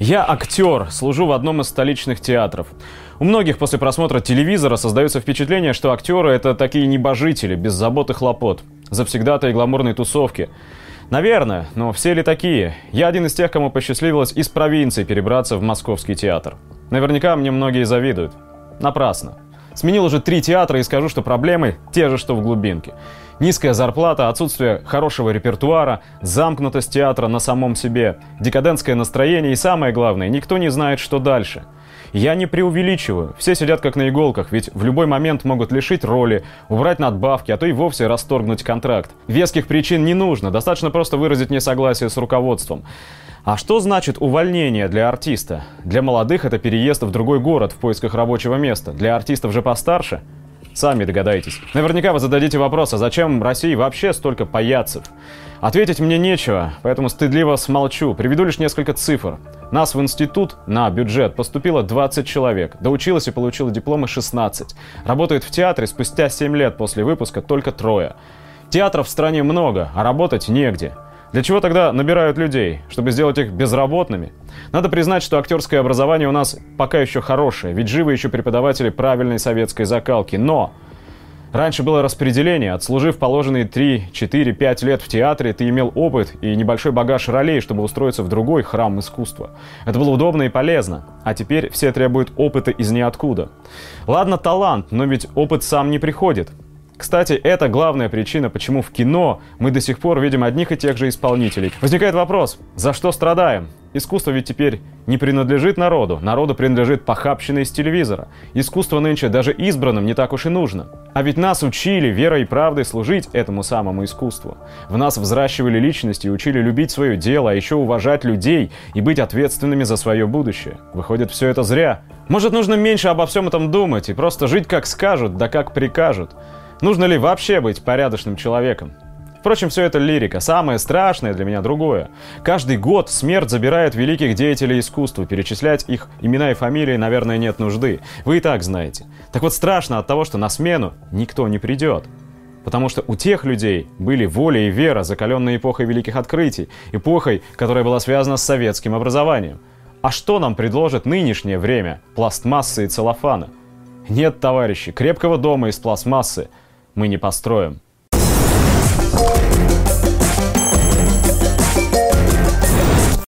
Я актер, служу в одном из столичных театров. У многих после просмотра телевизора создается впечатление, что актеры это такие небожители, без забот и хлопот. Завсегдата и гламурной тусовки. Наверное, но все ли такие? Я один из тех, кому посчастливилось из провинции перебраться в московский театр. Наверняка мне многие завидуют. Напрасно. Сменил уже три театра и скажу, что проблемы те же, что в глубинке. Низкая зарплата, отсутствие хорошего репертуара, замкнутость театра на самом себе, декадентское настроение и самое главное, никто не знает, что дальше. Я не преувеличиваю, все сидят как на иголках, ведь в любой момент могут лишить роли, убрать надбавки, а то и вовсе расторгнуть контракт. Веских причин не нужно, достаточно просто выразить несогласие с руководством. А что значит увольнение для артиста? Для молодых это переезд в другой город в поисках рабочего места. Для артистов же постарше – Сами догадаетесь. Наверняка вы зададите вопрос, а зачем России вообще столько паяцев? Ответить мне нечего, поэтому стыдливо смолчу. Приведу лишь несколько цифр. Нас в институт на бюджет поступило 20 человек. Доучилось и получило дипломы 16. Работает в театре спустя 7 лет после выпуска только трое. Театров в стране много, а работать негде. Для чего тогда набирают людей? Чтобы сделать их безработными? Надо признать, что актерское образование у нас пока еще хорошее, ведь живы еще преподаватели правильной советской закалки. Но Раньше было распределение. Отслужив положенные 3, 4, 5 лет в театре, ты имел опыт и небольшой багаж ролей, чтобы устроиться в другой храм искусства. Это было удобно и полезно. А теперь все требуют опыта из ниоткуда. Ладно, талант, но ведь опыт сам не приходит. Кстати, это главная причина, почему в кино мы до сих пор видим одних и тех же исполнителей. Возникает вопрос, за что страдаем? Искусство ведь теперь не принадлежит народу, народу принадлежит похабщина из телевизора. Искусство нынче даже избранным не так уж и нужно. А ведь нас учили верой и правдой служить этому самому искусству. В нас взращивали личности и учили любить свое дело, а еще уважать людей и быть ответственными за свое будущее. Выходит, все это зря. Может, нужно меньше обо всем этом думать и просто жить как скажут, да как прикажут. Нужно ли вообще быть порядочным человеком? Впрочем, все это лирика. Самое страшное для меня другое. Каждый год смерть забирает великих деятелей искусства. Перечислять их имена и фамилии, наверное, нет нужды. Вы и так знаете. Так вот страшно от того, что на смену никто не придет. Потому что у тех людей были воля и вера, закаленные эпохой великих открытий, эпохой, которая была связана с советским образованием. А что нам предложит нынешнее время пластмассы и целлофана? Нет, товарищи, крепкого дома из пластмассы – мы не построим.